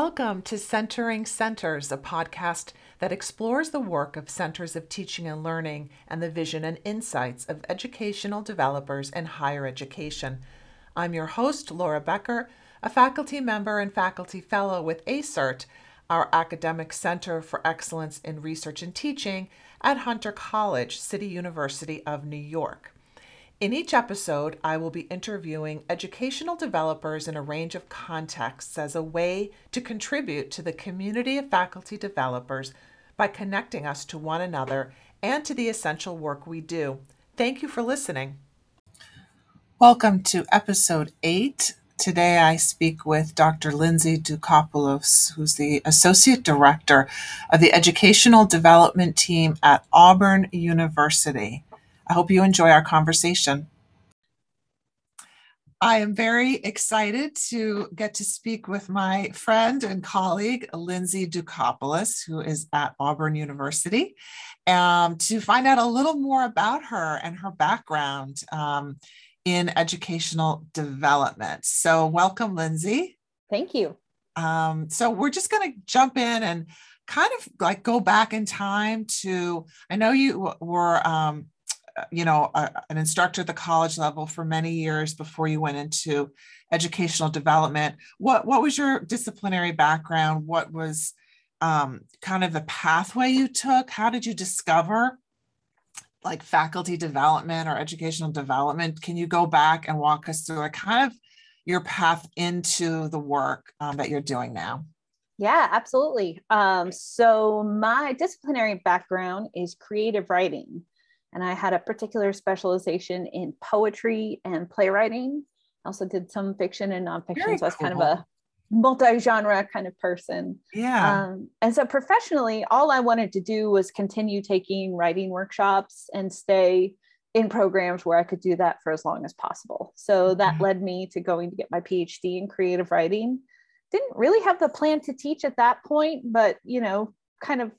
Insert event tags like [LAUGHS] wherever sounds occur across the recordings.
Welcome to Centering Centers, a podcast that explores the work of centers of teaching and learning and the vision and insights of educational developers in higher education. I'm your host, Laura Becker, a faculty member and faculty fellow with ACERT, our academic center for excellence in research and teaching at Hunter College, City University of New York. In each episode, I will be interviewing educational developers in a range of contexts as a way to contribute to the community of faculty developers by connecting us to one another and to the essential work we do. Thank you for listening. Welcome to episode eight. Today I speak with Dr. Lindsay Doukopoulos, who's the Associate Director of the Educational Development Team at Auburn University. I hope you enjoy our conversation. I am very excited to get to speak with my friend and colleague, Lindsay Doukopoulos, who is at Auburn University, um, to find out a little more about her and her background um, in educational development. So, welcome, Lindsay. Thank you. Um, so, we're just going to jump in and kind of like go back in time to, I know you were um, you know, a, an instructor at the college level for many years before you went into educational development. What what was your disciplinary background? What was um, kind of the pathway you took? How did you discover like faculty development or educational development? Can you go back and walk us through a kind of your path into the work um, that you're doing now? Yeah, absolutely. Um, so my disciplinary background is creative writing and I had a particular specialization in poetry and playwriting. I also did some fiction and nonfiction, Very so I was cool. kind of a multi-genre kind of person. Yeah. Um, and so professionally, all I wanted to do was continue taking writing workshops and stay in programs where I could do that for as long as possible. So that mm-hmm. led me to going to get my PhD in creative writing. Didn't really have the plan to teach at that point, but you know, kind of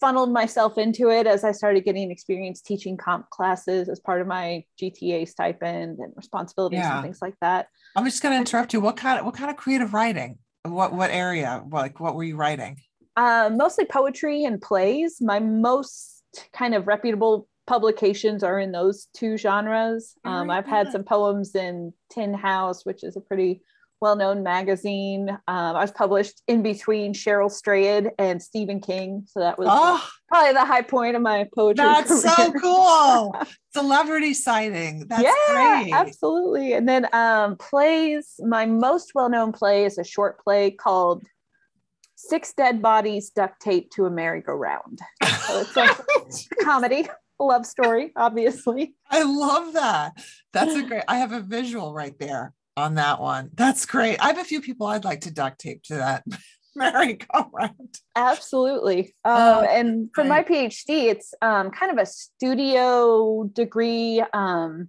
funneled myself into it as I started getting experience teaching comp classes as part of my GTA stipend and responsibilities yeah. and things like that. I'm just going to interrupt you. What kind of what kind of creative writing? What what area? Like what were you writing? Uh, mostly poetry and plays. My most kind of reputable publications are in those two genres. Um, I've had some poems in Tin House, which is a pretty well-known magazine. Um, I was published in between Cheryl Strayed and Stephen King, so that was oh, probably the high point of my poetry. That's career. so [LAUGHS] cool! Celebrity sighting. That's yeah, great. absolutely. And then um, plays. My most well-known play is a short play called Six Dead Bodies Duct Taped to a Merry-Go-Round. So it's a [LAUGHS] comedy love story, obviously. I love that. That's a great. I have a visual right there on that one. That's great. I have a few people I'd like to duct tape to that [LAUGHS] merry-go-round. Absolutely. Um, and for my PhD, it's um, kind of a studio degree. Um,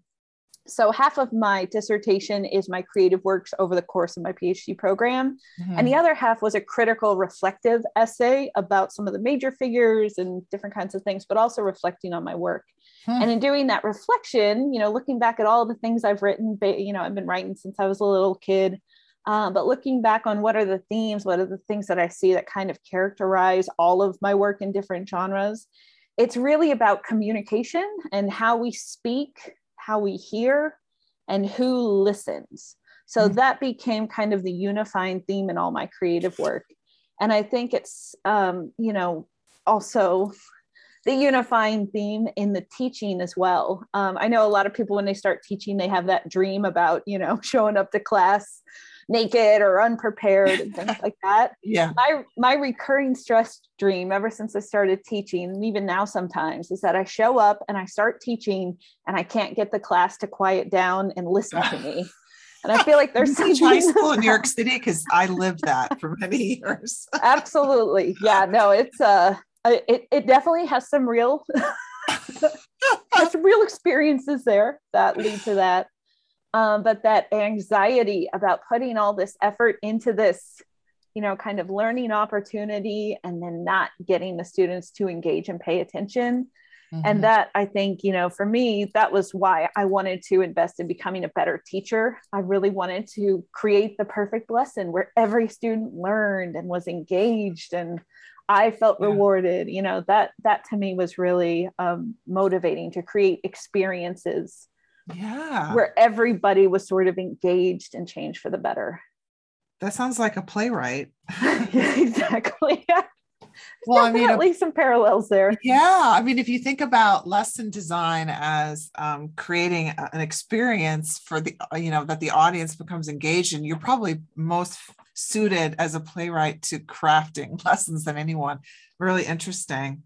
so half of my dissertation is my creative works over the course of my PhD program, mm-hmm. and the other half was a critical reflective essay about some of the major figures and different kinds of things, but also reflecting on my work. Hmm. And in doing that reflection, you know, looking back at all the things I've written, you know, I've been writing since I was a little kid. Um, but looking back on what are the themes, what are the things that I see that kind of characterize all of my work in different genres, it's really about communication and how we speak, how we hear, and who listens. So mm-hmm. that became kind of the unifying theme in all my creative work. And I think it's, um, you know, also the unifying theme in the teaching as well. Um, I know a lot of people when they start teaching, they have that dream about you know [LAUGHS] showing up to class naked or unprepared and things like that. [LAUGHS] Yeah. My my recurring stress dream ever since I started teaching, and even now sometimes, is that I show up and I start teaching and I can't get the class to quiet down and listen to [LAUGHS] me. And I feel like there's some high school in New York City because I lived that for many years. Absolutely. Yeah. No, it's uh it, it definitely has some real [LAUGHS] has some real experiences there that lead to that um, but that anxiety about putting all this effort into this you know kind of learning opportunity and then not getting the students to engage and pay attention Mm-hmm. And that I think, you know, for me, that was why I wanted to invest in becoming a better teacher. I really wanted to create the perfect lesson where every student learned and was engaged and I felt yeah. rewarded. You know, that that to me was really um, motivating to create experiences. Yeah. Where everybody was sort of engaged and changed for the better. That sounds like a playwright. [LAUGHS] yeah, exactly. [LAUGHS] well, I [LAUGHS] mean, definitely some parallels there. Yeah, I mean, if you think about lesson design as um, creating an experience for the, uh, you know, that the audience becomes engaged in, you're probably most suited as a playwright to crafting [LAUGHS] lessons than anyone. Really interesting.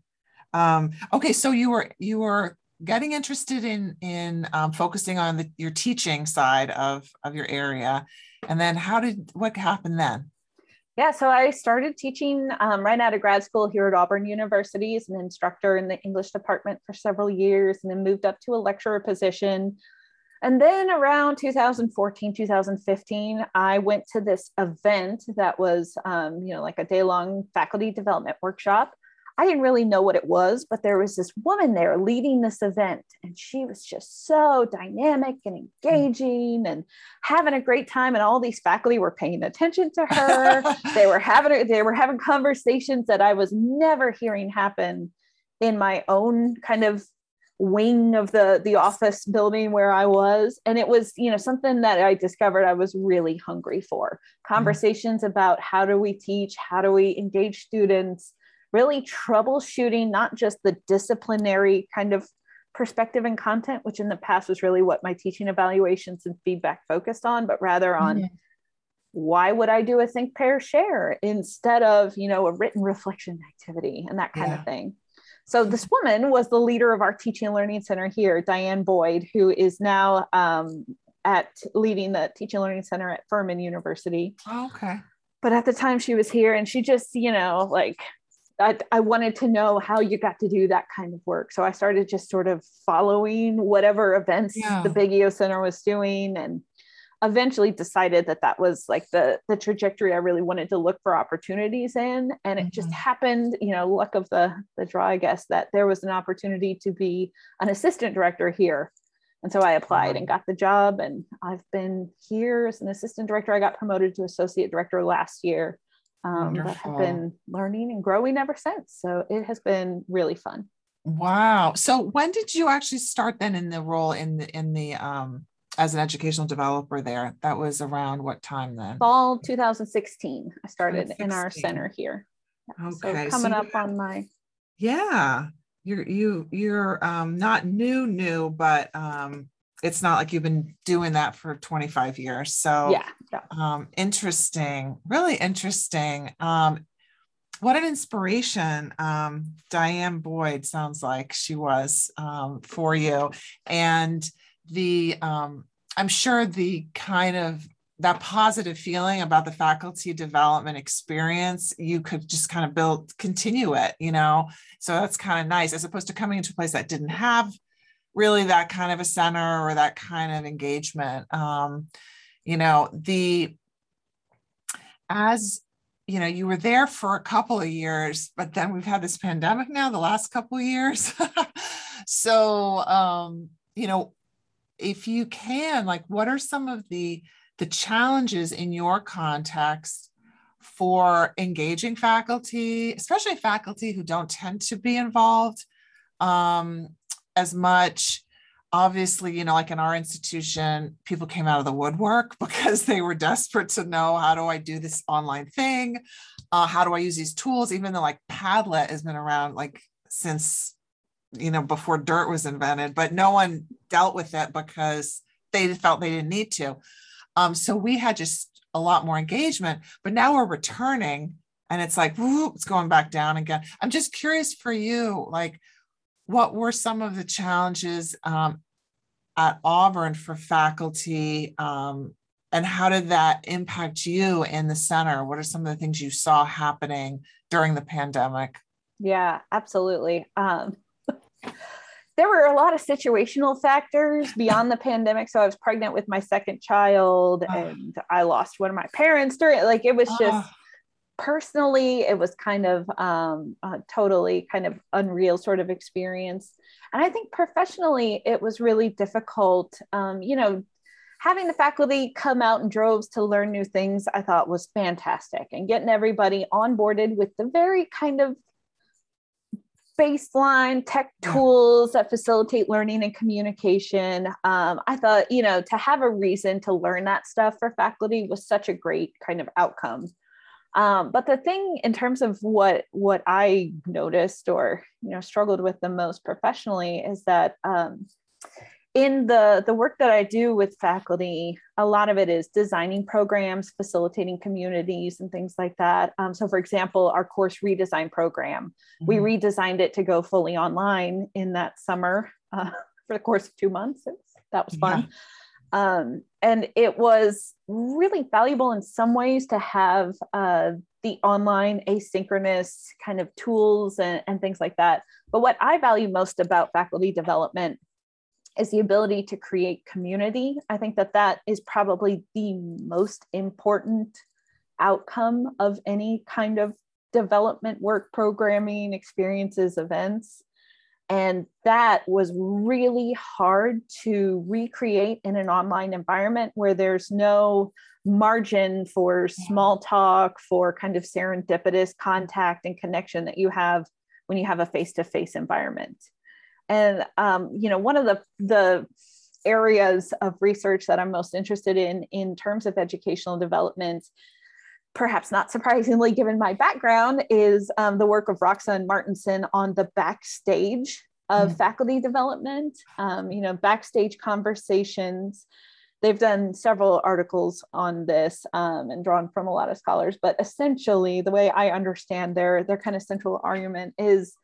Um, okay, so you were you were getting interested in in um, focusing on the, your teaching side of of your area, and then how did what happened then? Yeah, so I started teaching um, right out of grad school here at Auburn University as an instructor in the English department for several years, and then moved up to a lecturer position. And then around 2014, 2015, I went to this event that was, um, you know, like a day long faculty development workshop. I didn't really know what it was, but there was this woman there leading this event, and she was just so dynamic and engaging and having a great time. And all these faculty were paying attention to her. [LAUGHS] they were having they were having conversations that I was never hearing happen in my own kind of wing of the the office building where I was and it was you know something that I discovered I was really hungry for mm-hmm. conversations mm-hmm. about how do we teach how do we engage students really troubleshooting not just the disciplinary kind of perspective and content, which in the past was really what my teaching evaluations and feedback focused on, but rather on mm-hmm. why would I do a think, pair, share instead of, you know, a written reflection activity and that kind yeah. of thing. So this woman was the leader of our teaching and learning center here, Diane Boyd, who is now um, at leading the teaching and learning center at Furman University. Oh, okay. But at the time she was here and she just, you know, like I, I wanted to know how you got to do that kind of work. So I started just sort of following whatever events yeah. the Biggio Center was doing and eventually decided that that was like the the trajectory I really wanted to look for opportunities in and it mm-hmm. just happened you know luck of the the draw I guess that there was an opportunity to be an assistant director here and so I applied and got the job and I've been here as an assistant director I got promoted to associate director last year um, but have been learning and growing ever since. So it has been really fun. Wow. So when did you actually start then in the role in the in the um as an educational developer there? That was around what time then? Fall 2016. I started 2016. in our center here. Okay. So coming so up on my Yeah. You're you you're um not new new but um it's not like you've been doing that for 25 years. So yeah, yeah. Um, interesting, really interesting. Um, what an inspiration um, Diane Boyd sounds like she was um, for you, and the um, I'm sure the kind of that positive feeling about the faculty development experience you could just kind of build continue it you know so that's kind of nice as opposed to coming into a place that didn't have really that kind of a center or that kind of engagement. Um, you know the as you know you were there for a couple of years but then we've had this pandemic now the last couple of years. [LAUGHS] So um you know if you can like what are some of the the challenges in your context for engaging faculty especially faculty who don't tend to be involved? Um as much. Obviously you know like in our institution people came out of the woodwork [LAUGHS] because they were desperate to know how do i do this online thing? Uh, how do i use these tools? Even though like padlet has been around like since you know before dirt was invented but no one dealt with it because they felt they didn't need to. Um, so we had just a lot more engagement but now we're returning and it's like whoop, it's going back down again. I'm just curious for you like what were some of the challenges um, at Auburn for faculty? Um, and how did that impact you in the center? What are some of the things you saw happening during the pandemic? Yeah, absolutely. Um, [LAUGHS] there were a lot of situational factors beyond the pandemic. So I was pregnant with my second child and I lost one of my parents during like it was just personally, it was kind of um, totally kind of unreal sort of experience. And I think professionally, it was really difficult. Um, you know, having the faculty come out in droves to learn new things, I thought was fantastic. And getting everybody onboarded with the very kind of baseline tech tools that facilitate learning and communication. Um, I thought, you know, to have a reason to learn that stuff for faculty was such a great kind of outcome. Um, but the thing in terms of what what I noticed or you know struggled with the most professionally is that um, in the the work that I do with faculty, a lot of it is designing programs, facilitating communities, and things like that. Um, so, for example, our course redesign program, mm-hmm. we redesigned it to go fully online in that summer uh, [LAUGHS] for the course of two months. That was fun. Yeah. Um, and it was really valuable in some ways to have uh, the online asynchronous kind of tools and, and things like that. But what I value most about faculty development is the ability to create community. I think that that is probably the most important outcome of any kind of development work, programming, experiences, events. And that was really hard to recreate in an online environment where there's no margin for small talk, for kind of serendipitous contact and connection that you have when you have a face to face environment. And, um, you know, one of the, the areas of research that I'm most interested in, in terms of educational development, perhaps not surprisingly given my background, is um, the work of Roxå and Mårtensson on the backstage of mm faculty development, um, you know, backstage conversations. They've done several articles on this um, and drawn from a lot of scholars, but essentially, the way I understand their, their kind of central argument is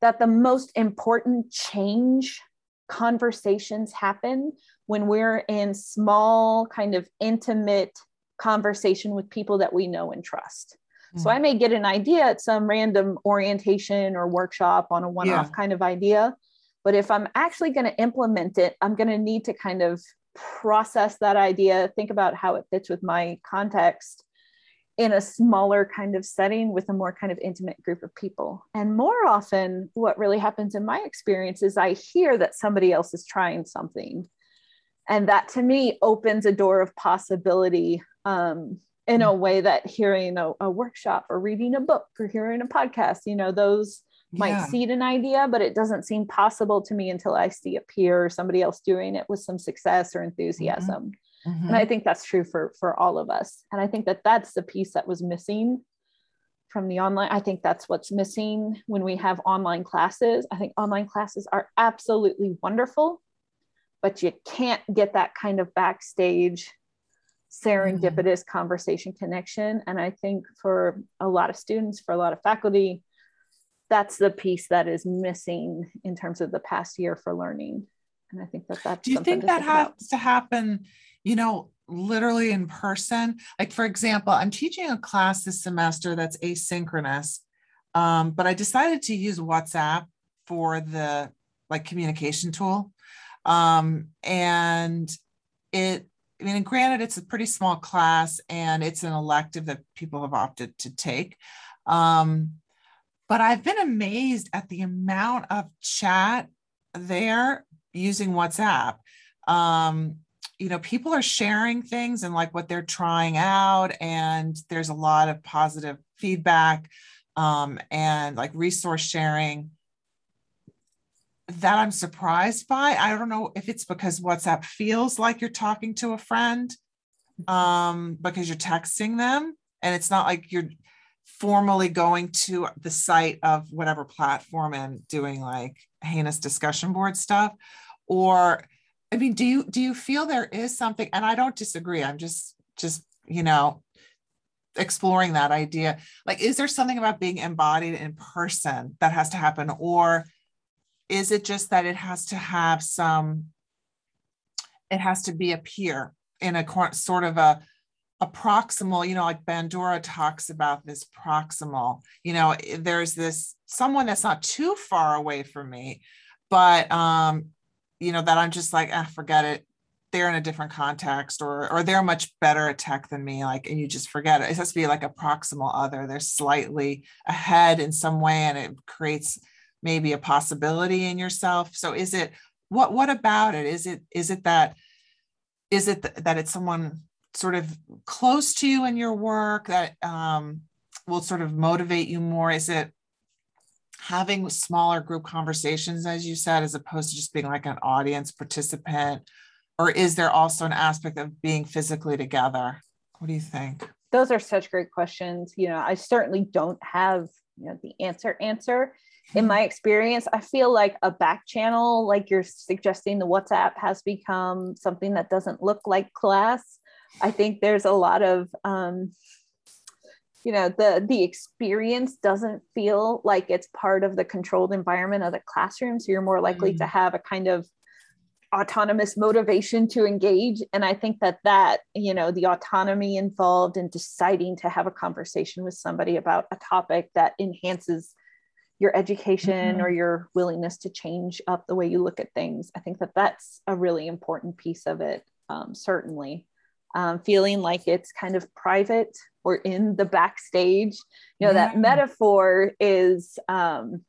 that the most important change conversations happen when we're in small, kind of intimate conversation with people that we know and trust. So mm. I may get an idea at some random orientation or workshop on a one off yeah. kind of idea. But if I'm actually going to implement it, I'm going to need to kind of process that idea, think about how it fits with my context in a smaller kind of setting with a more kind of intimate group of people. And more often, what really happens in my experience is I hear that somebody else is trying something. And that to me opens a door of possibility um, in a way that hearing a, a, workshop or reading a book or hearing a podcast, you know, those might yeah. seed an idea, but it doesn't seem possible to me until I see a peer or somebody else doing it with some success or mm-hmm. enthusiasm. Mm-hmm. Mm-hmm. And I think that's true for for all of us. And I think that that's the piece that was missing from the online. I think that's what's missing when we have online classes. I think online classes are absolutely wonderful, but you can't get that kind of backstage serendipitous mm-hmm. conversation connection. And I think for a lot of students, for a lot of faculty, that's the piece that is missing in terms of the past year for learning. And I think that that's. Do you think that has about. to happen? You know, literally in person. Like for example, I'm teaching a class this semester that's asynchronous, um, but I decided to use WhatsApp for the like communication tool, um, and it I mean, granted, it's a pretty small class and it's an elective that people have opted to take. Um, but I've been amazed at the amount of chat there using WhatsApp. Um, you know, people are sharing things and like what they're trying out, and there's a lot of positive feedback um, and like resource sharing that I'm surprised by. I don't know if it's because WhatsApp feels like you're talking to a friend um, because you're texting them and it's not like you're formally going to the site of whatever platform and doing like heinous discussion board stuff. Or i mean do you do you feel there is something and i don't disagree i'm just just you know exploring that idea. Like is there something about being embodied in person that has to happen or is it just that it has to have some it has to be a peer in a sort of a a proximal you know like bandura talks about this proximal you know there's this someone that's not too far away from me but um you know that i'm just like ah forget it. They're in a different context or or they're much better at tech than me like and you just forget it. It has to be like a proximal other. They're slightly ahead in some way and it creates maybe a possibility in yourself. So is it what what about it? Is it is it that is it th- that it's someone sort of close to you in your work that um, will sort of motivate you more? Is it having smaller group conversations as you said as opposed to just being like an audience participant? Or is there also an aspect of being physically together? What do you think? Those are such great questions. You know i certainly don't have you know the answer answer in my experience i feel like a back channel like you're suggesting the whatsapp has become something that doesn't look like class. I think there's a lot of um, you know the the experience doesn't feel like it's part of the controlled environment of the classroom. So you're more likely mm-hmm. to have a kind of autonomous motivation to engage. And i think that that you know the autonomy involved in deciding to have a conversation with somebody about a topic that enhances your education mm-hmm. or your willingness to change up the way you look at things i think that that's a really important piece of it um, certainly um, feeling like it's kind of private or in the backstage you know yeah. that metaphor is um,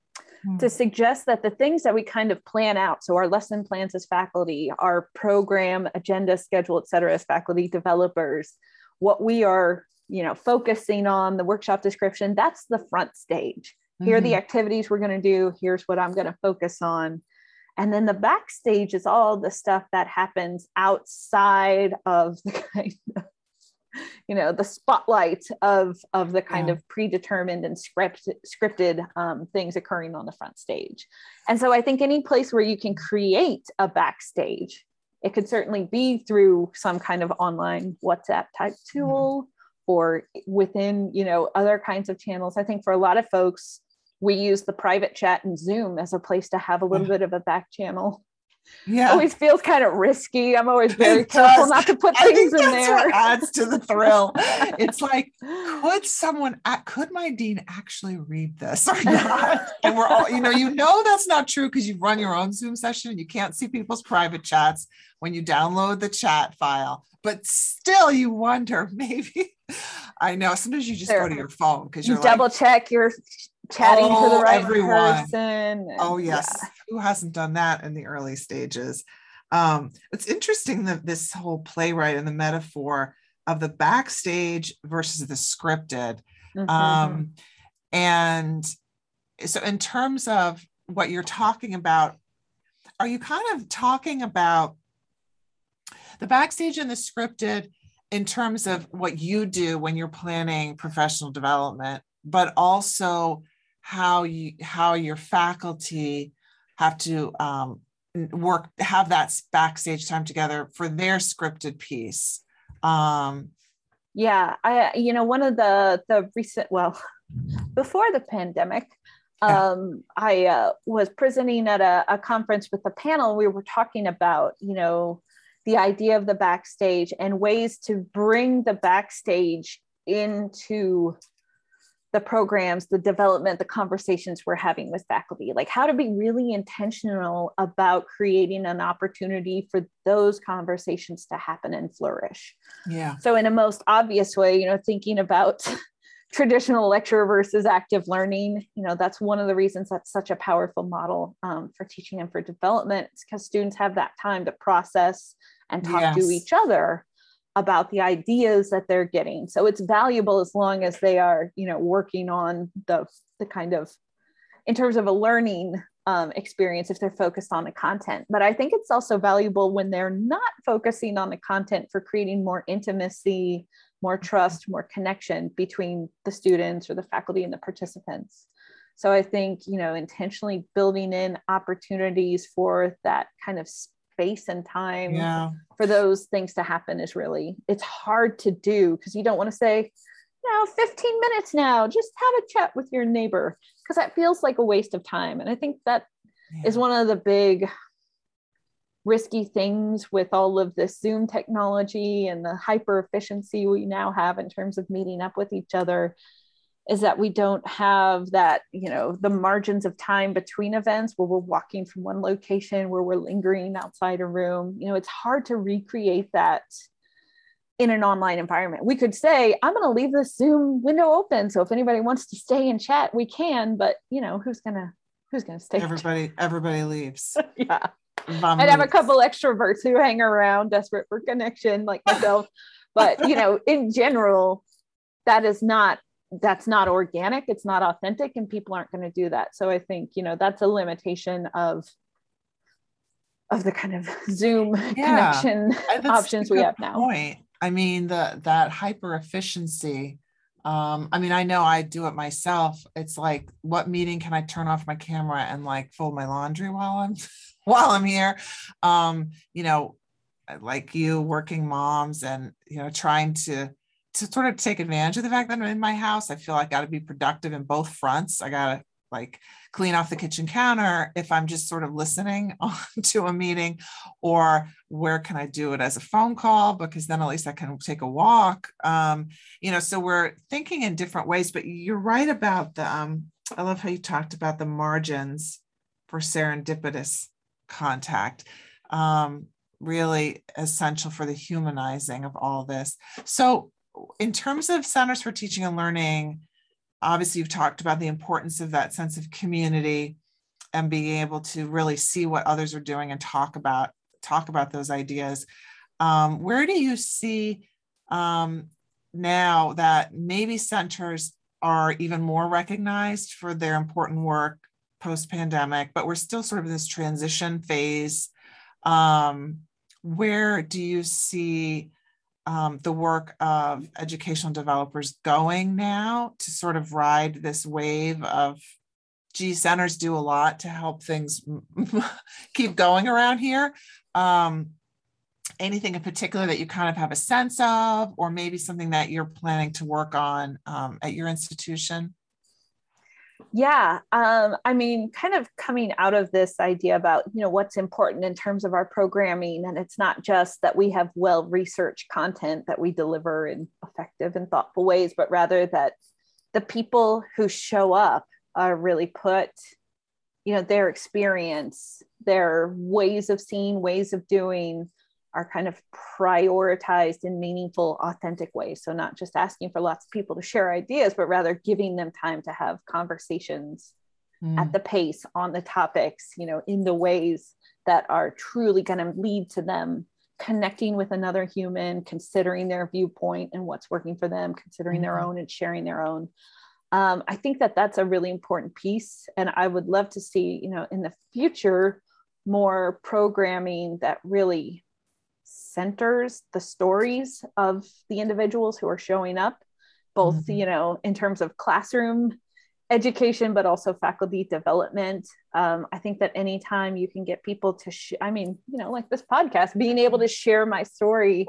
mm. to suggest that the things that we kind of plan out so our lesson plans as faculty our program agenda schedule et cetera as faculty developers what we are you know focusing on the workshop description that's the front stage here are the mm-hmm. activities we're going to do here's what i'm going to focus on and then the backstage is all the stuff that happens outside of [LAUGHS] the kind of you know the spotlight of of the kind yeah. of predetermined and script, scripted um, things occurring on the front stage and so i think any place where you can create a backstage it could certainly be through some kind of online whatsapp type mm-hmm. tool or within you know other kinds of channels i think for a lot of folks we use the private chat and zoom as a place to have a little bit of a back channel. Yeah. Always feels kind of risky. I'm always very it careful does. not to put things in there. adds to the thrill. It's like [LAUGHS] could someone could my dean actually read this or [LAUGHS] not? And we're all you know you know that's not true because you run your own zoom session and you can't see people's private chats when you download the chat file. But still you wonder [LAUGHS] maybe i know sometimes you just go to your phone because you're you double check your chatting oh, to the right everyone. person. oh yes, yeah. who hasn't done that in the early stages? Um, it's interesting that this whole playwright and the metaphor of the backstage versus the scripted. Mm-hmm. Um, and so, in terms of what you're talking about, are you kind of talking about the backstage and the scripted in terms of what you do when you're planning professional development, but also how you how your faculty have to um, work have that backstage time together for their scripted piece um, yeah i you know one of the the recent well [LAUGHS] before the pandemic yeah. um, i uh, was presenting at a, a conference with a panel we were talking about you know the idea of the backstage and ways to bring the backstage into the programs, the development, the conversations we're having with faculty, like how to be really intentional about creating an opportunity for those conversations to happen and flourish. Yeah. So, in a most obvious way, you know, thinking about [LAUGHS] traditional lecture versus active learning, you know, that's one of the reasons that's such a powerful model um, for teaching and for development. It's because students have that time to process and talk yes. to each other about the ideas that they're getting. So it's valuable as long as they are you know working on the the kind of in terms of a learning um, experience if they're focused on the content. But i think it's also valuable when they're not focusing on the content for creating more intimacy more trust more connection between the students or the faculty and the participants. So i think you know intentionally building in opportunities for that kind of space and time yeah. for those things to happen is really it's hard to do because you don't want to say no 15 minutes now just have a chat with your neighbor because that feels like a waste of time and i think that yeah. is one of the big risky things with all of this zoom technology and the hyper efficiency we now have in terms of meeting up with each other is that we don't have that you know the margins of time between events where we're walking from one location where we're lingering outside a room. You know it's hard to recreate that in an online environment. We could say i'm going to leave the zoom window open so if anybody wants to stay and chat we can but you know who's going to who's going to stay everybody everybody leaves. [LAUGHS] Yeah. Mom i'd have a couple extroverts who hang around desperate for connection like myself. But you know in general that is not that's not organic it's not authentic and people aren't going to do that. So i think you know that's a limitation of of the kind of [LAUGHS] zoom yeah, connection options we have now. point. I mean the that hyper efficiency um i mean i know i do it myself. It's like what meeting can i turn off my camera and like fold my laundry while i'm [LAUGHS] while i'm here? Um you know like you working moms and you know trying to to sort of take advantage of the fact that I'm in my house, I feel like I got to be productive in both fronts. I got to like clean off the kitchen counter if I'm just sort of listening [LAUGHS] to a meeting, or where can I do it as a phone call? Because then at least I can take a walk. Um, you know, so we're thinking in different ways, but you're right about the, um, I love how you talked about the margins for serendipitous contact. Um, really essential for the humanizing of all this. So in terms of centers for teaching and learning obviously you've talked about the importance of that sense of community and being able to really see what others are doing and talk about talk about those ideas. Um, where do you see um, now that maybe centers are even more recognized for their important work post pandemic but we're still sort of in this transition phase? Um, where do you see um, the work of educational developers going now to sort of ride this wave of G centers do a lot to help things [LAUGHS] keep going around here. Um, anything in particular that you kind of have a sense of, or maybe something that you're planning to work on um, at your institution? Yeah um, i mean kind of coming out of this idea about you know what's important in terms of our programming and it's not just that we have well researched content that we deliver in effective and thoughtful ways but rather that the people who show up are really put you know their experience their ways of seeing ways of doing are kind of prioritized in meaningful, authentic ways. So, not just asking for lots of people to share ideas, but rather giving them time to have conversations mm. at the pace on the topics, you know, in the ways that are truly going to lead to them connecting with another human, considering their viewpoint and what's working for them, considering mm-hmm. their own and sharing their own. Um, I think that that's a really important piece. And I would love to see, you know, in the future, more programming that really centers the stories of the individuals who are showing up both mm-hmm. you know in terms of classroom education but also faculty development um, i think that anytime you can get people to sh- i mean you know like this podcast being able to share my story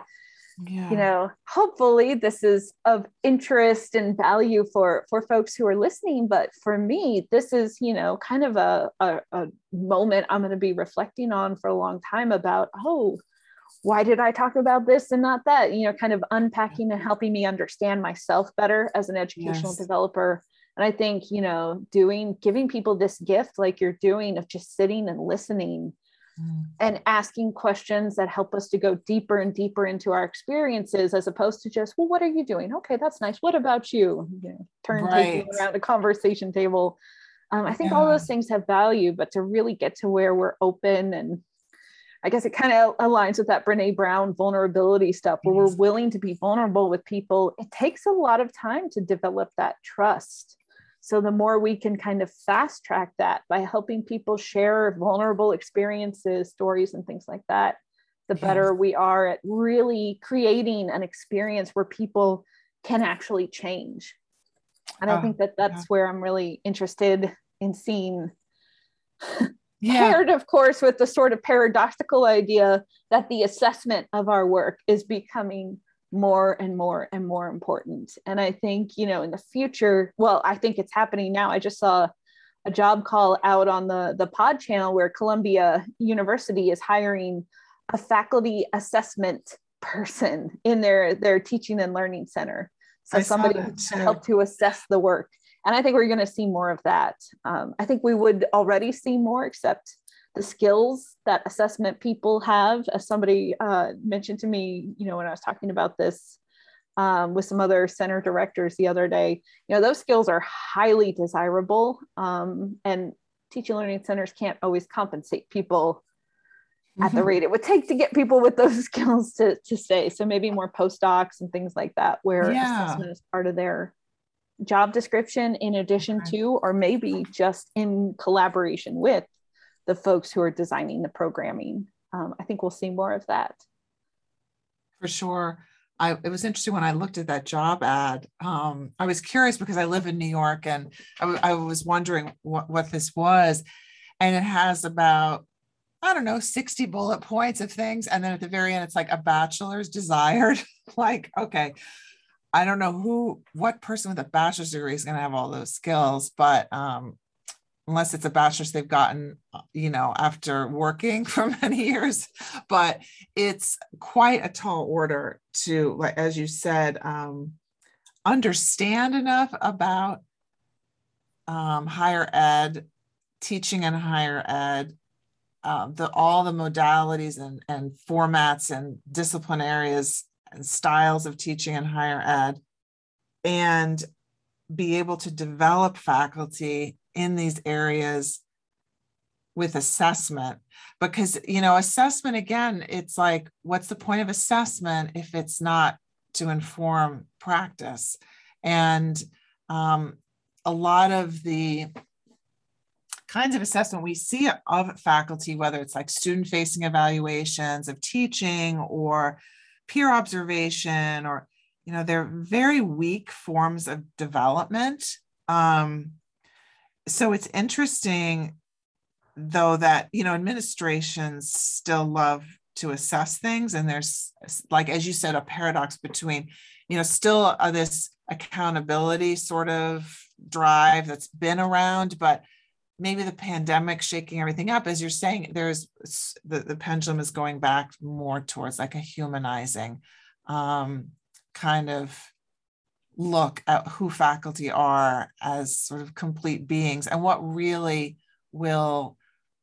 yeah. you know hopefully this is of interest and value for for folks who are listening but for me this is you know kind of a, a, a moment i'm going to be reflecting on for a long time about oh why did I talk about this and not that? You know, kind of unpacking and helping me understand myself better as an educational yes. developer. And I think, you know, doing, giving people this gift like you're doing of just sitting and listening mm. and asking questions that help us to go deeper and deeper into our experiences as opposed to just, well, what are you doing? Okay, that's nice. What about you? you know, turn right. around a conversation table. Um, I think yeah. all those things have value, but to really get to where we're open and I guess it kind of aligns with that Brene Brown vulnerability stuff where we're willing to be vulnerable with people. It takes a lot of time to develop that trust. So the more we can kind of fast track that by helping people share vulnerable experiences, stories, and things like that, the better we are at really creating an experience where people can actually change. And I ah, think that that's yeah. where I'm really interested in seeing [LAUGHS] yeah. paired, of course, with the sort of paradoxical idea that the assessment of our work is becoming more and more and more important. And I think, you know, in the future, well, I think it's happening now. I just saw a job call out on the, the pod channel where Columbia University is hiring a faculty assessment person in their, their teaching and learning center So I somebody to help to assess the work. And I think we're going to see more of that. Um, I think we would already see more, except the skills that assessment people have. As somebody uh, mentioned to me, you know, when I was talking about this um, with some other center directors the other day, you know, those skills are highly desirable. Um, and teaching learning centers can't always compensate people at the mm-hmm. rate it would take to get people with those [LAUGHS] skills to, to stay. So maybe more postdocs and things like that, where yeah. assessment is part of their job description in addition to, or maybe just in collaboration with the folks who are designing the programming. Um, I think we'll see more of that. For sure. I, it was interesting when I looked at that job ad. Um, I was curious because I live in New York and I was wondering what, what this was. And it has about, I don't know, 60 bullet points of things. And then at the very end, it's like a bachelor's desired. [LAUGHS] like, okay, I don't know who, what person with a bachelor's degree is going to have all those skills, but um, unless it's a bachelor's they've gotten, uh, you know, after working [LAUGHS] for many years. But it's quite a tall order to, like as you said, um, understand enough about um, higher ed, teaching and higher ed, uh, the all the modalities and, and formats and discipline areas and styles of teaching in higher ed, and be able to develop faculty in these areas with assessment. Because you know assessment again it's like what's the point of assessment if it's not to inform practice? And um, a lot of the kinds of assessment we see of faculty whether it's like student facing evaluations of teaching or peer observation or you know they're very weak forms of development. Um, so it's interesting though that you know administrations still love to assess things and there's like as you said a paradox between you know still uh, this accountability sort of drive that's been around but maybe the pandemic shaking everything up as you're saying there's the, the pendulum is going back more towards like a humanizing um, kind of look at who faculty are as sort of complete beings and what really will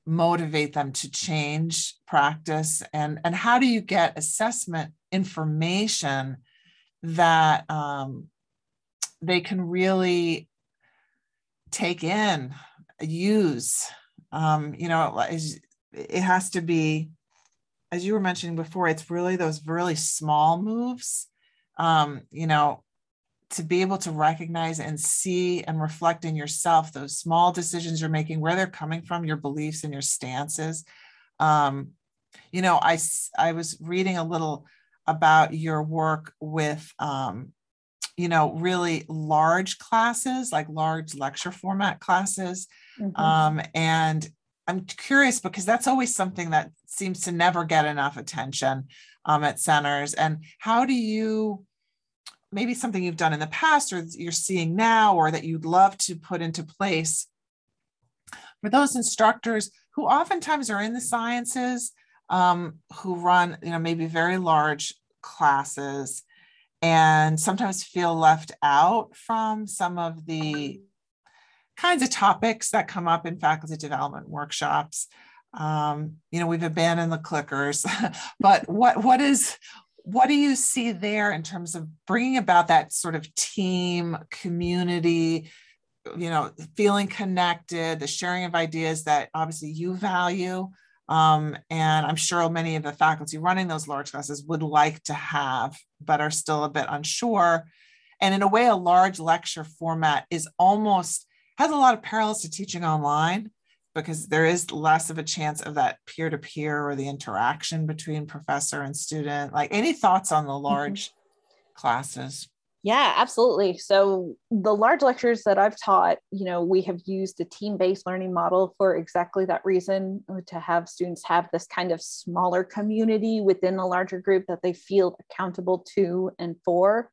motivate them to change practice and and how do you get assessment information that um, they can really take in use um, you know it has to be as you were mentioning before it's really those really small moves um, you know to be able to recognize and see and reflect in yourself those small decisions you're making, where they're coming from, your beliefs and your stances. Um, you know, I, I was reading a little about your work with, um, you know, really large classes, like large lecture format classes. Mm-hmm. Um, and I'm curious because that's always something that seems to never get enough attention um, at centers. And how do you, maybe something you've done in the past or you're seeing now or that you'd love to put into place for those instructors who oftentimes are in the sciences um, who run you know maybe very large classes and sometimes feel left out from some of the kinds of topics that come up in faculty development workshops. Um, you know we've abandoned the clickers [LAUGHS] but what what is what do you see there in terms of bringing about that sort of team community you know feeling connected the sharing of ideas that obviously you value? Um, and i'm sure many of the faculty running those large classes would like to have but are still a bit unsure. And in a way a large lecture format is almost has a lot of parallels to teaching online because there is less of a chance of that peer to peer or the interaction between professor and student. Like, any thoughts on the mm-hmm. large mm-hmm. classes? Yeah, absolutely. So, the large lectures that I've taught, you know, we have used the team based learning model for exactly that reason to have students have this kind of smaller community within a larger group that they feel accountable to and for.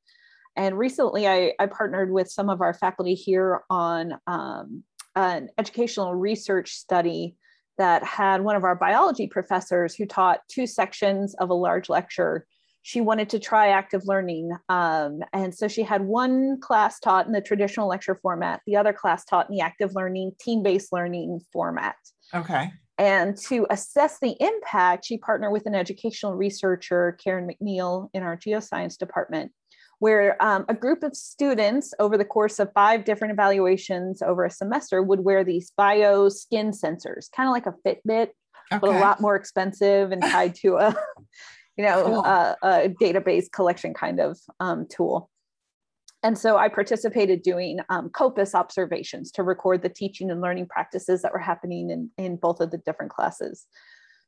And recently, I, I partnered with some of our faculty here on um, an educational research study that had one of our biology professors who taught two sections of a large lecture she wanted to try active learning. Um, and so she had one class taught in the traditional lecture format, the other class taught in the active learning, team based learning format. Okay. And to assess the impact, she partnered with an educational researcher, Karen McNeal, in our geoscience department, where um, a group of students over the course of five different evaluations over a semester would wear these bio skin sensors, kind of like a Fitbit, okay. but a lot more expensive and [LAUGHS] tied to a you know, cool. uh, a database collection kind of um, tool. And so I participated doing um, COPUS observations to record the teaching and learning practices that were happening in, in both of the different classes.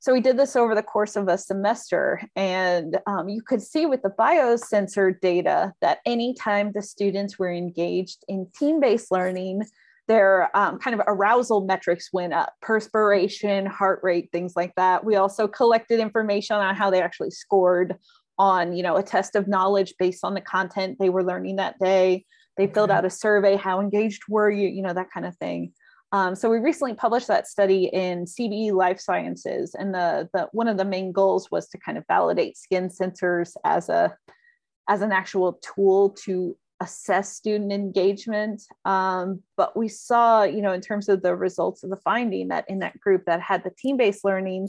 So we did this over the course of a semester, and um, you could see with the biosensor data that anytime the students were engaged in team-based learning, their um, kind of arousal metrics went up perspiration heart rate things like that. We also collected information on how they actually scored on you know a test of knowledge based on the content they were learning that day. They filled out a survey how engaged were you? you know that kind of thing um, so we recently published that study in CBE Life Sciences, and the, the one of the main goals was to kind of validate skin sensors as a as an actual tool to assess student engagement. Um, but we saw, you know, in terms of the results of the finding that in that group that had the team-based learning,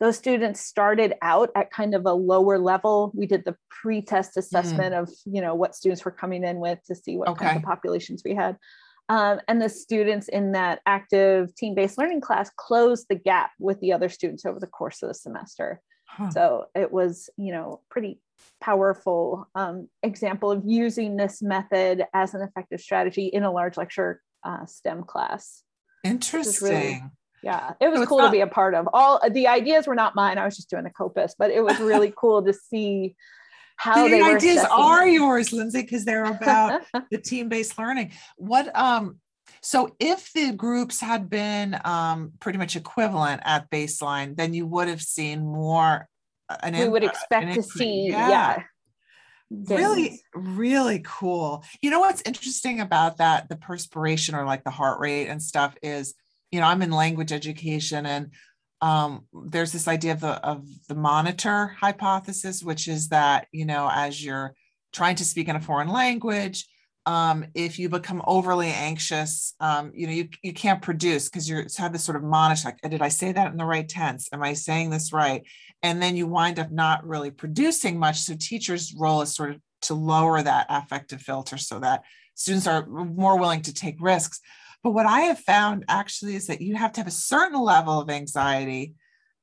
those students started out at kind of a lower level. We did the pre-test assessment mm. of, you know, what students were coming in with to see what okay. kinds of populations we had. Um, and the students in that active team-based learning class closed the gap with the other students over the course of the semester. Huh. So it was, you know, pretty powerful um, example of using this method as an effective strategy in a large lecture uh, STEM class. Interesting. Really, yeah, it was so cool not- to be a part of. All the ideas were not mine. I was just doing the COPUS, but it was really [LAUGHS] cool to see how the ideas are them. yours, Lindsay, because they're about [LAUGHS] the team-based learning. What um so if the groups had been um, pretty much equivalent at baseline, then you would have seen more an we would expect to see yeah, yeah. Really really cool. You know what's interesting about that the perspiration or like the heart rate and stuff is you know i'm in language education and um, there's this idea of the of the monitor hypothesis which is that you know as you're trying to speak in a foreign language um, if you become overly anxious, um, you know, you, you can't produce because you have this sort of monitor, like, did I say that in the right tense? Am I saying this right? And then you wind up not really producing much. So teachers' role is sort of to lower that affective filter so that students are more willing to take risks. But what I have found actually is that you have to have a certain level of anxiety.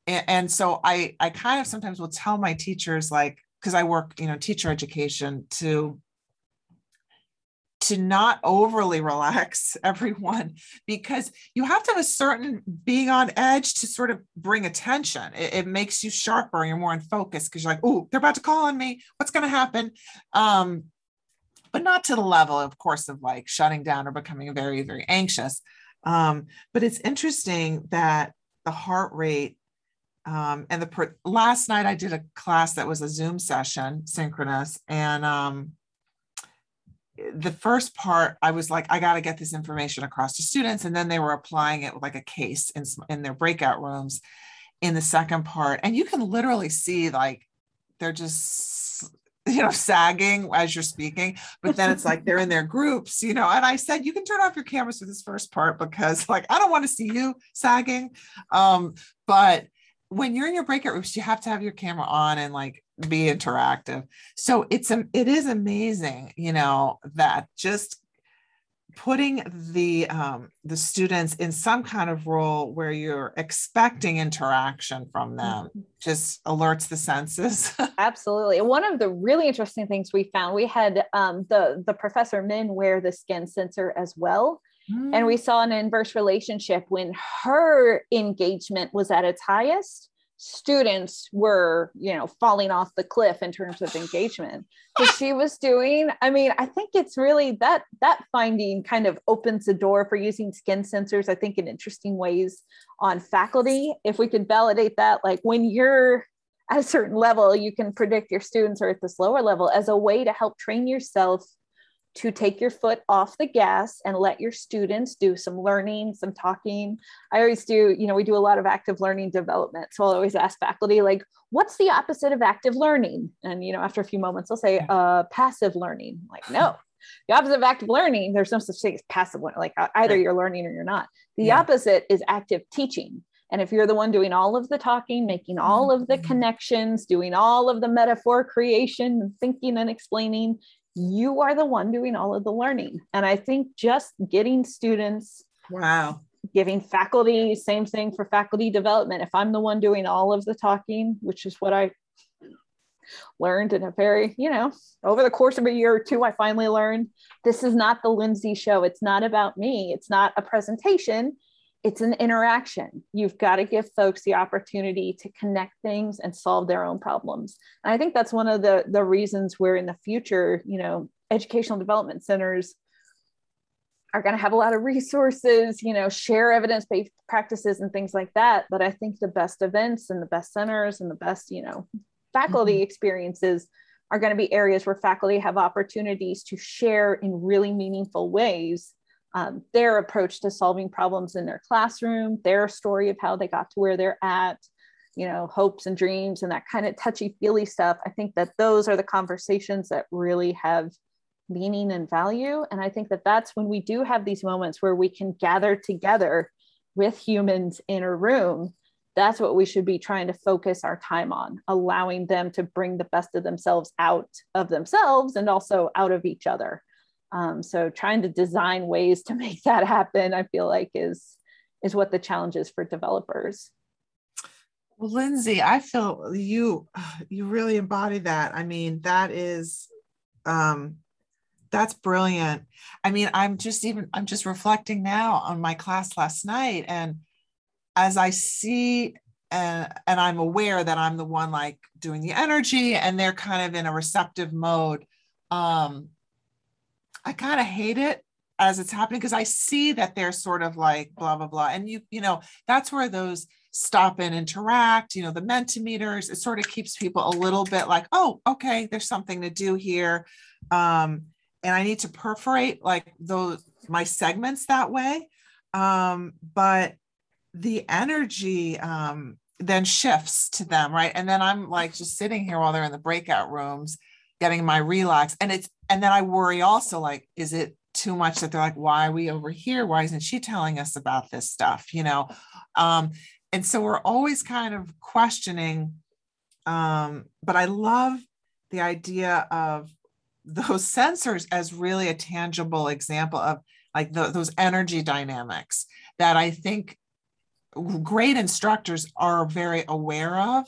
And, and so I, I kind of sometimes will tell my teachers, like, because I work, you know, teacher education to to not overly [LAUGHS] relax everyone because you have to have a certain being on edge to sort of bring attention. It, it makes you sharper, you're more in focus because you're like, oh, they're about to call on me. What's going to happen? Um, but not to the level, of course, of like shutting down or becoming very, very anxious. Um, but it's interesting that the heart rate um, and the per- last night I did a class that was a Zoom session, synchronous, and um, the first part i was like i got to get this information across to students and then they were applying it like a case in, in their breakout rooms in the second part and you can literally see like they're just [LAUGHS] you know sagging as you're speaking but then it's like they're in their groups you know and i said you can turn off your cameras for this first part because like i don't want to see you sagging um but when you're in your breakout rooms you have to have your camera on and like be interactive. So it's a, it is amazing, you know, that just putting the um, the students in some kind of role where you're expecting interaction from them mm-hmm. just alerts the senses [LAUGHS] absolutely one of the really interesting things we found we had um, the the professor min wear the skin sensor as well mm. and we mm. saw an inverse relationship when her engagement was at its highest students were you know falling off the cliff in terms of engagement. So she [LAUGHS] was doing i mean i think it's really that that finding kind of opens the door for using skin sensors i think in interesting ways on faculty. If we could validate that like when you're at a certain level you can predict your students are at this lower level as a way to help train yourself to take your foot off the gas and let your students do some learning, some talking. I always do, you know, we do a lot of active learning development. So I'll always ask faculty, like, what's the opposite of active learning? And, you know, after a few moments, they'll say, uh, passive learning. I'm like, no, the opposite of active learning, there's no such thing as passive learning. Like either you're learning or you're not. The yeah. opposite is active teaching. And if you're the one doing all of the talking, making all of the mm-hmm. connections, doing all of the metaphor creation, thinking and explaining, you are the one doing all of the learning. And I think just getting students, wow, giving faculty, same thing for faculty development. If I'm the one doing all of the talking, which is what I learned in a very, you know, over the course of a year or two, I finally learned this is not the Lindsay show. It's not about me. It's not a presentation. It's an interaction. You've got to give folks the opportunity to connect things and solve their own problems. And I think that's one of the, the reasons where in the future, you know, educational development centers are going to have a lot of resources, you know, share evidence based practices and things like that. But I think the best events and the best centers and the best, you know, faculty mm-hmm. experiences are going to be areas where faculty have opportunities to share in really meaningful ways um, their approach to solving problems in their classroom, their story of how they got to where they're at, you know, hopes and dreams and that kind of touchy feely stuff. I think that those are the conversations that really have meaning and value. And I think that that's when we do have these moments where we can gather together with humans in a room that's what we should be trying to focus our time on allowing them to bring the best of themselves out of themselves and also out of each other um, so trying to design ways to [LAUGHS] make that happen i feel like is is what the challenge is for developers well lindsay i feel you [SIGHS] you really embody that i mean that is um that's brilliant i mean i'm just even i'm just reflecting now on my class last night and as I see and and I'm aware that I'm the one like doing the energy and they're kind of in a receptive mode. Um, I kind of hate it as it's happening because I see that they're sort of like blah blah blah, and you you know that's where those stop and interact. You know the mentimeters. It sort of keeps people a little bit like, oh, okay, there's something to do here, um, and I need to perforate like those my segments that way. Um, but the energy um, then shifts to them, right? And then I'm like just sitting here while they're in the breakout rooms, getting my relax. And it's, and then I worry also like, is it too much that they're like, why are we over here? Why isn't she telling us about this stuff? You know? Um, and so we're always kind of questioning. Um, but I love the idea of those [LAUGHS] sensors as really a tangible example of like the, those energy dynamics that I think great instructors are very aware of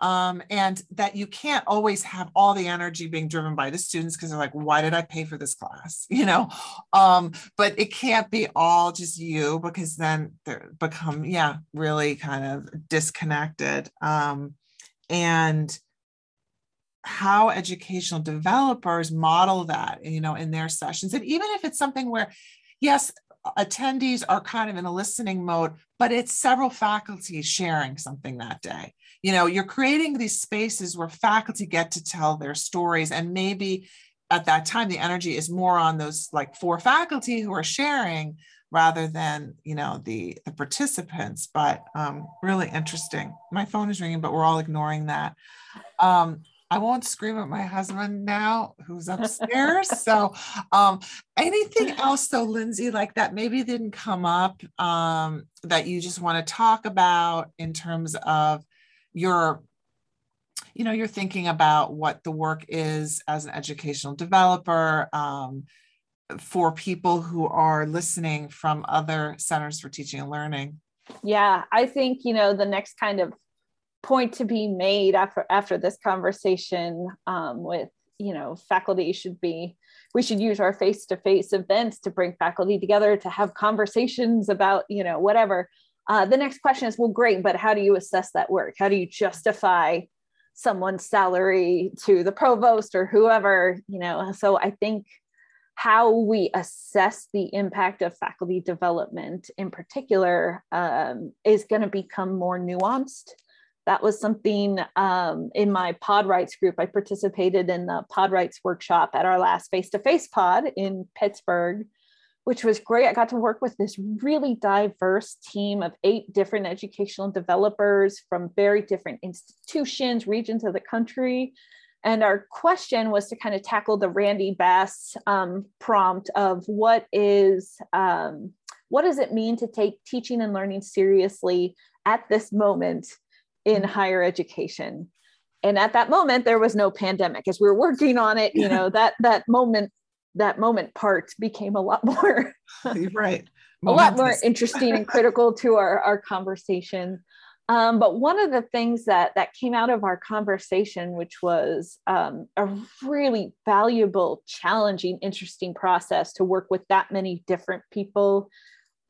um, and that you can't always have all the energy being driven by the students because they're like why did i pay for this class? [LAUGHS] You know? Um, but it can't be all just you because then they become yeah really kind of disconnected. Um, and how educational developers model that you know in their sessions and even if it's something where yes attendees are kind of in a listening mode, but it's several faculty sharing something that day. You know, you're creating these spaces where faculty get to tell their stories, and maybe at that time the energy is more on those like four faculty who are sharing rather than you know the the participants but um really interesting my phone is ringing but we're all ignoring that um I won't scream at my husband now, who's upstairs. so, um, anything else, though, Lindsay, like that maybe didn't come up um, that you just want to talk about in terms of your, you know, you're thinking about what the work is as an educational developer um, for people who are listening from other centers for teaching and learning. Yeah, I think, you know, the next kind of point to be made after after this conversation um, with you know faculty should be we should use our face-to-face events to bring faculty together to have conversations about you know whatever uh, the next question is well great but how do you assess that work? How do you justify someone's salary to the provost or whoever you know? So i think how we assess the impact of faculty development in particular um, is going to become more nuanced. That was something um, in my pod rights group. I participated in the pod rights workshop at our last face to face pod in Pittsburgh, which was great. I got to work with this really diverse team of eight different educational developers from very different institutions, regions of the country. And our question was to kind of tackle the Randy Bass um, prompt of what is um, what does it mean to take teaching and learning seriously at this moment in higher education? And at that moment, there was no pandemic. As we were working on it, you know that that moment that moment part became a lot [LAUGHS] more right a lot more interesting and [LAUGHS] critical to our our conversation. Um, but one of the things that that came out of our conversation, which was um, a really valuable, challenging, interesting process to work with that many different people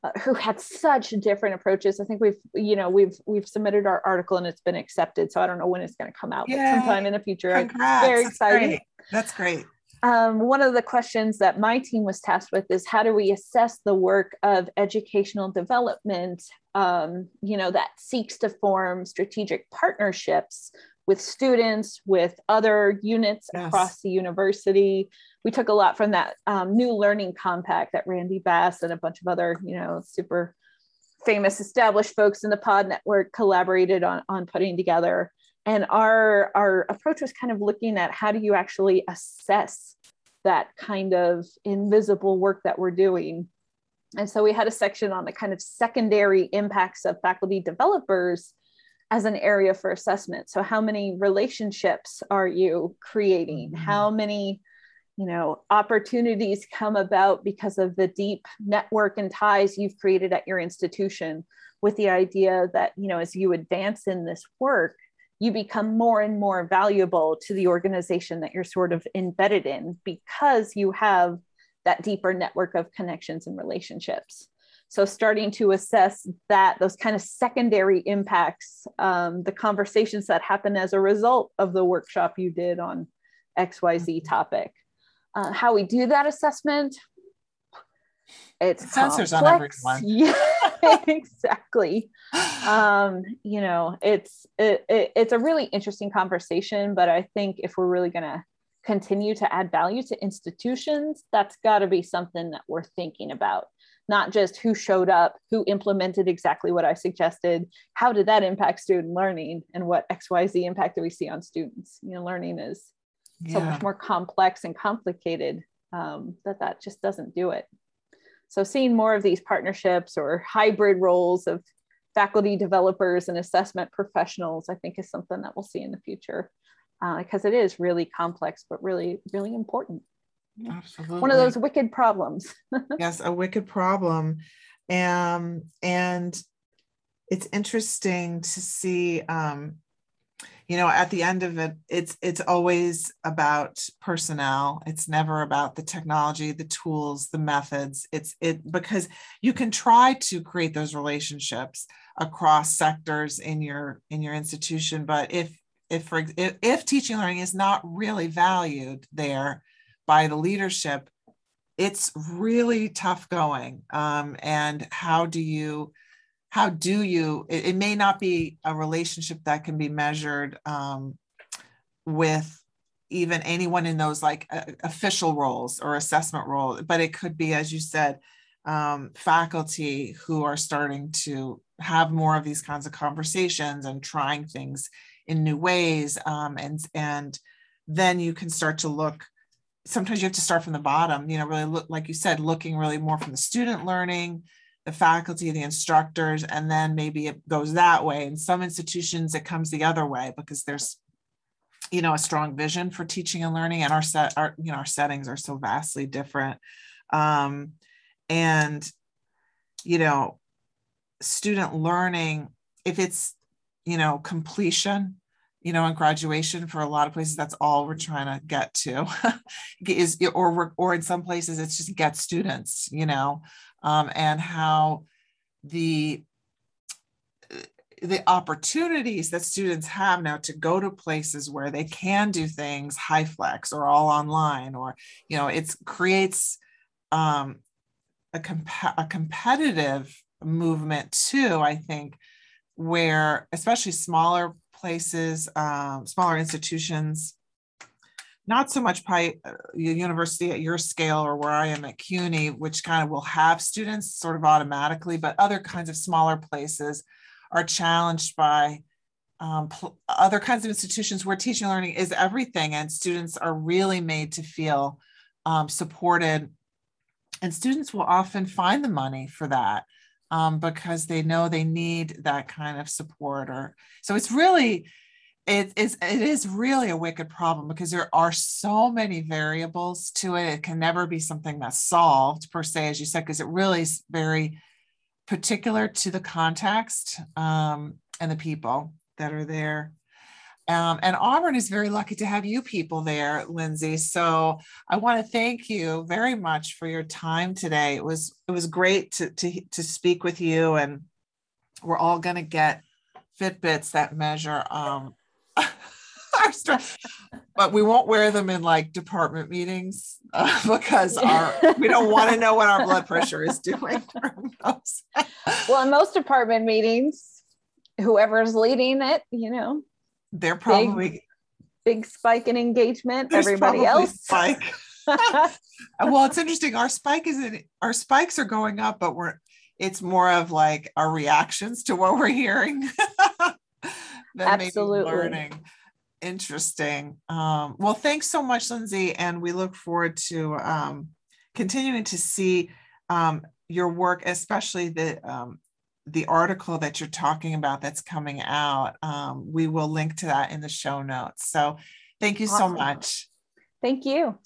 uh, who had such different approaches. I think we've, you know, we've we've submitted our article and it's been accepted. So I don't know when it's going to come out, Yay. but sometime in the future. Congrats. I'm very excited. That's great. Um, one of the questions that my team was tasked with is how do we assess the work of educational development, um, you know, that seeks to form strategic partnerships with students, with other units yes. across the university. We took a lot from that um, new learning compact that Randy Bass and a bunch of other, you know, super famous established folks in the pod network collaborated on, on putting together and our our approach was kind of looking at how do you actually assess that kind of invisible work that we're doing. And so we had a section on the kind of secondary impacts of faculty developers as an area for assessment. So how many relationships are you creating? Mm-hmm. how many you know opportunities come about because of the deep network and ties you've created at your institution with the idea that you know as you advance in this work you become more and more valuable to the organization that you're sort of embedded in because you have that deeper network of connections and relationships. So starting to assess that those kind of secondary impacts um, the conversations that happen as a result of the workshop you did on xyz mm-hmm. topic. Uh, how we do that assessment it's sensors on everyone [LAUGHS] yeah [LAUGHS] exactly. Um you know it's it, it, it's a really interesting conversation but i think if we're really going to continue to add value to institutions that's got to be something that we're thinking about. Not just who showed up who implemented exactly what i suggested. How did that impact student learning and what xyz impact do we see on students? You know learning is yeah. so much more complex and complicated um, that that just doesn't do it so seeing more of these partnerships or hybrid roles of faculty developers and assessment professionals, I think is something that we'll see in the future because uh, it is really complex, but really, really important. Absolutely. One of those wicked problems. [LAUGHS] yes, a wicked problem. Um, and it's interesting to see um, you know at the end of it it's it's always about personnel. It's never about the technology the tools the methods. It's it because you can try to create those relationships across sectors in your in your institution but if if for if, if teaching learning is not really valued there by the leadership it's really tough going. Um, and how do you how do you it, it, may not be a relationship that can be measured um, with even anyone in those like uh, official roles or assessment role but it could be as you said um, faculty who are starting to have more of these kinds of conversations and trying things in new ways um, and and then you can start to look sometimes you have to start from the bottom you know really look like you said looking really more from the student learning the faculty, the instructors, and then maybe it goes that way. In some institutions, it comes the other way because there's, you know, a strong vision for teaching and learning, and our set, our you know, our settings are so vastly different. Um, and you know, student learning, if it's you know completion you know, in graduation for a lot of places, that's all we're trying to get to [LAUGHS] is, or, or in some places it's just get students, you know, um, and how the, the opportunities that students have now to go to places where they can do things HyFlex or all online, or, you know, it creates um, a, comp- a competitive movement too, I think, where especially smaller places, um, smaller institutions, not so much by uh, university at your scale or where I am at CUNY, which kind of will have students sort of automatically, but other kinds of smaller places are challenged by um, other kinds of institutions where teaching and learning is everything, and students are really made to feel um, supported. And students will often find the money for that um, because they know they need that kind of support. Or so it's really it is it is really a wicked problem because there are so many variables to it. It can never be something that's solved per se, as you said, because it really is very particular to the context um, and the people that are there. Um, and Auburn is very lucky to have you people there, Lindsay. So I want to thank you very much for your time today. It was it was great to to, to speak with you, and we're all going to get Fitbits that measure um, [LAUGHS] our stress, but we won't wear them in like department meetings uh, [LAUGHS] because our we don't want to know what our blood pressure is doing. [LAUGHS] well, in most department meetings, whoever's leading it, you know, they're probably big, big spike in engagement. Everybody else spike. well, it's interesting. Our spike is in, our spikes are going up, but we're it's more of like our reactions to what we're hearing than Absolutely. maybe learning. Interesting. Um, well, thanks so much, Lindsay, and we look forward to um, continuing to see um, your work, especially the um, the article that you're talking about that's coming out, um, we will link to that in the show notes. So thank you awesome. so much. Thank you.